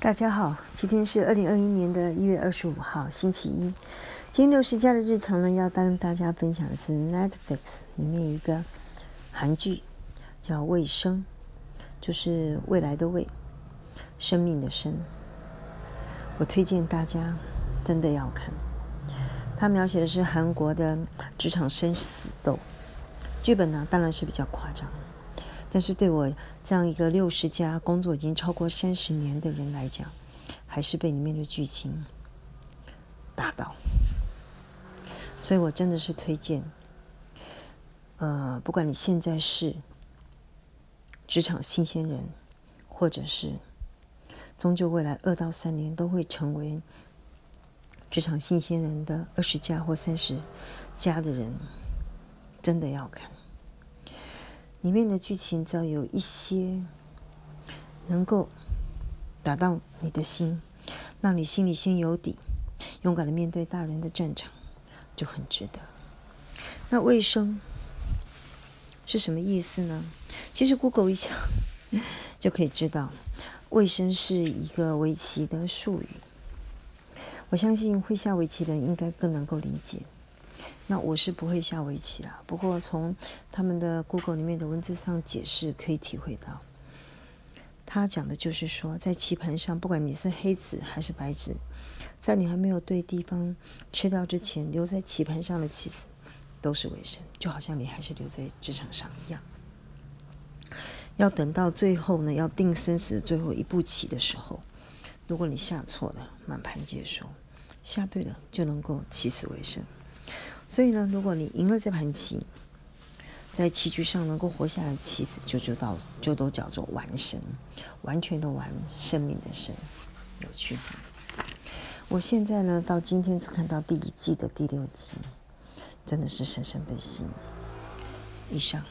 大家好，今天是二零二一年的一月二十五号，星期一。今天六十加的日常呢，要跟大家分享的是 Netflix 里面一个韩剧，叫《卫生》，就是未来的未，生命的生。我推荐大家真的要看。它描写的是韩国的职场生死斗，剧本呢当然是比较夸张。但是对我这样一个六十家工作已经超过三十年的人来讲，还是被里面的剧情打到。所以我真的是推荐，呃，不管你现在是职场新鲜人，或者是终究未来二到三年都会成为职场新鲜人的二十家或三十家的人，真的要看。里面的剧情只要有一些能够打到你的心，让你心里先有底，勇敢的面对大人的战场，就很值得。那卫生是什么意思呢？其实 Google 一下就可以知道，卫生是一个围棋的术语。我相信会下围棋的人应该更能够理解。那我是不会下围棋啦，不过从他们的 Google 里面的文字上解释，可以体会到，他讲的就是说，在棋盘上，不管你是黑子还是白子，在你还没有对地方吃掉之前，留在棋盘上的棋子都是为生，就好像你还是留在职场上一样。要等到最后呢，要定生死最后一步棋的时候，如果你下错了，满盘皆输；下对了，就能够起死回生。所以呢，如果你赢了这盘棋，在棋局上能够活下来的棋子，就就到就都叫做完神，完全的完生命的生，有趣。我现在呢，到今天只看到第一季的第六集，真的是深深被吸引。以上。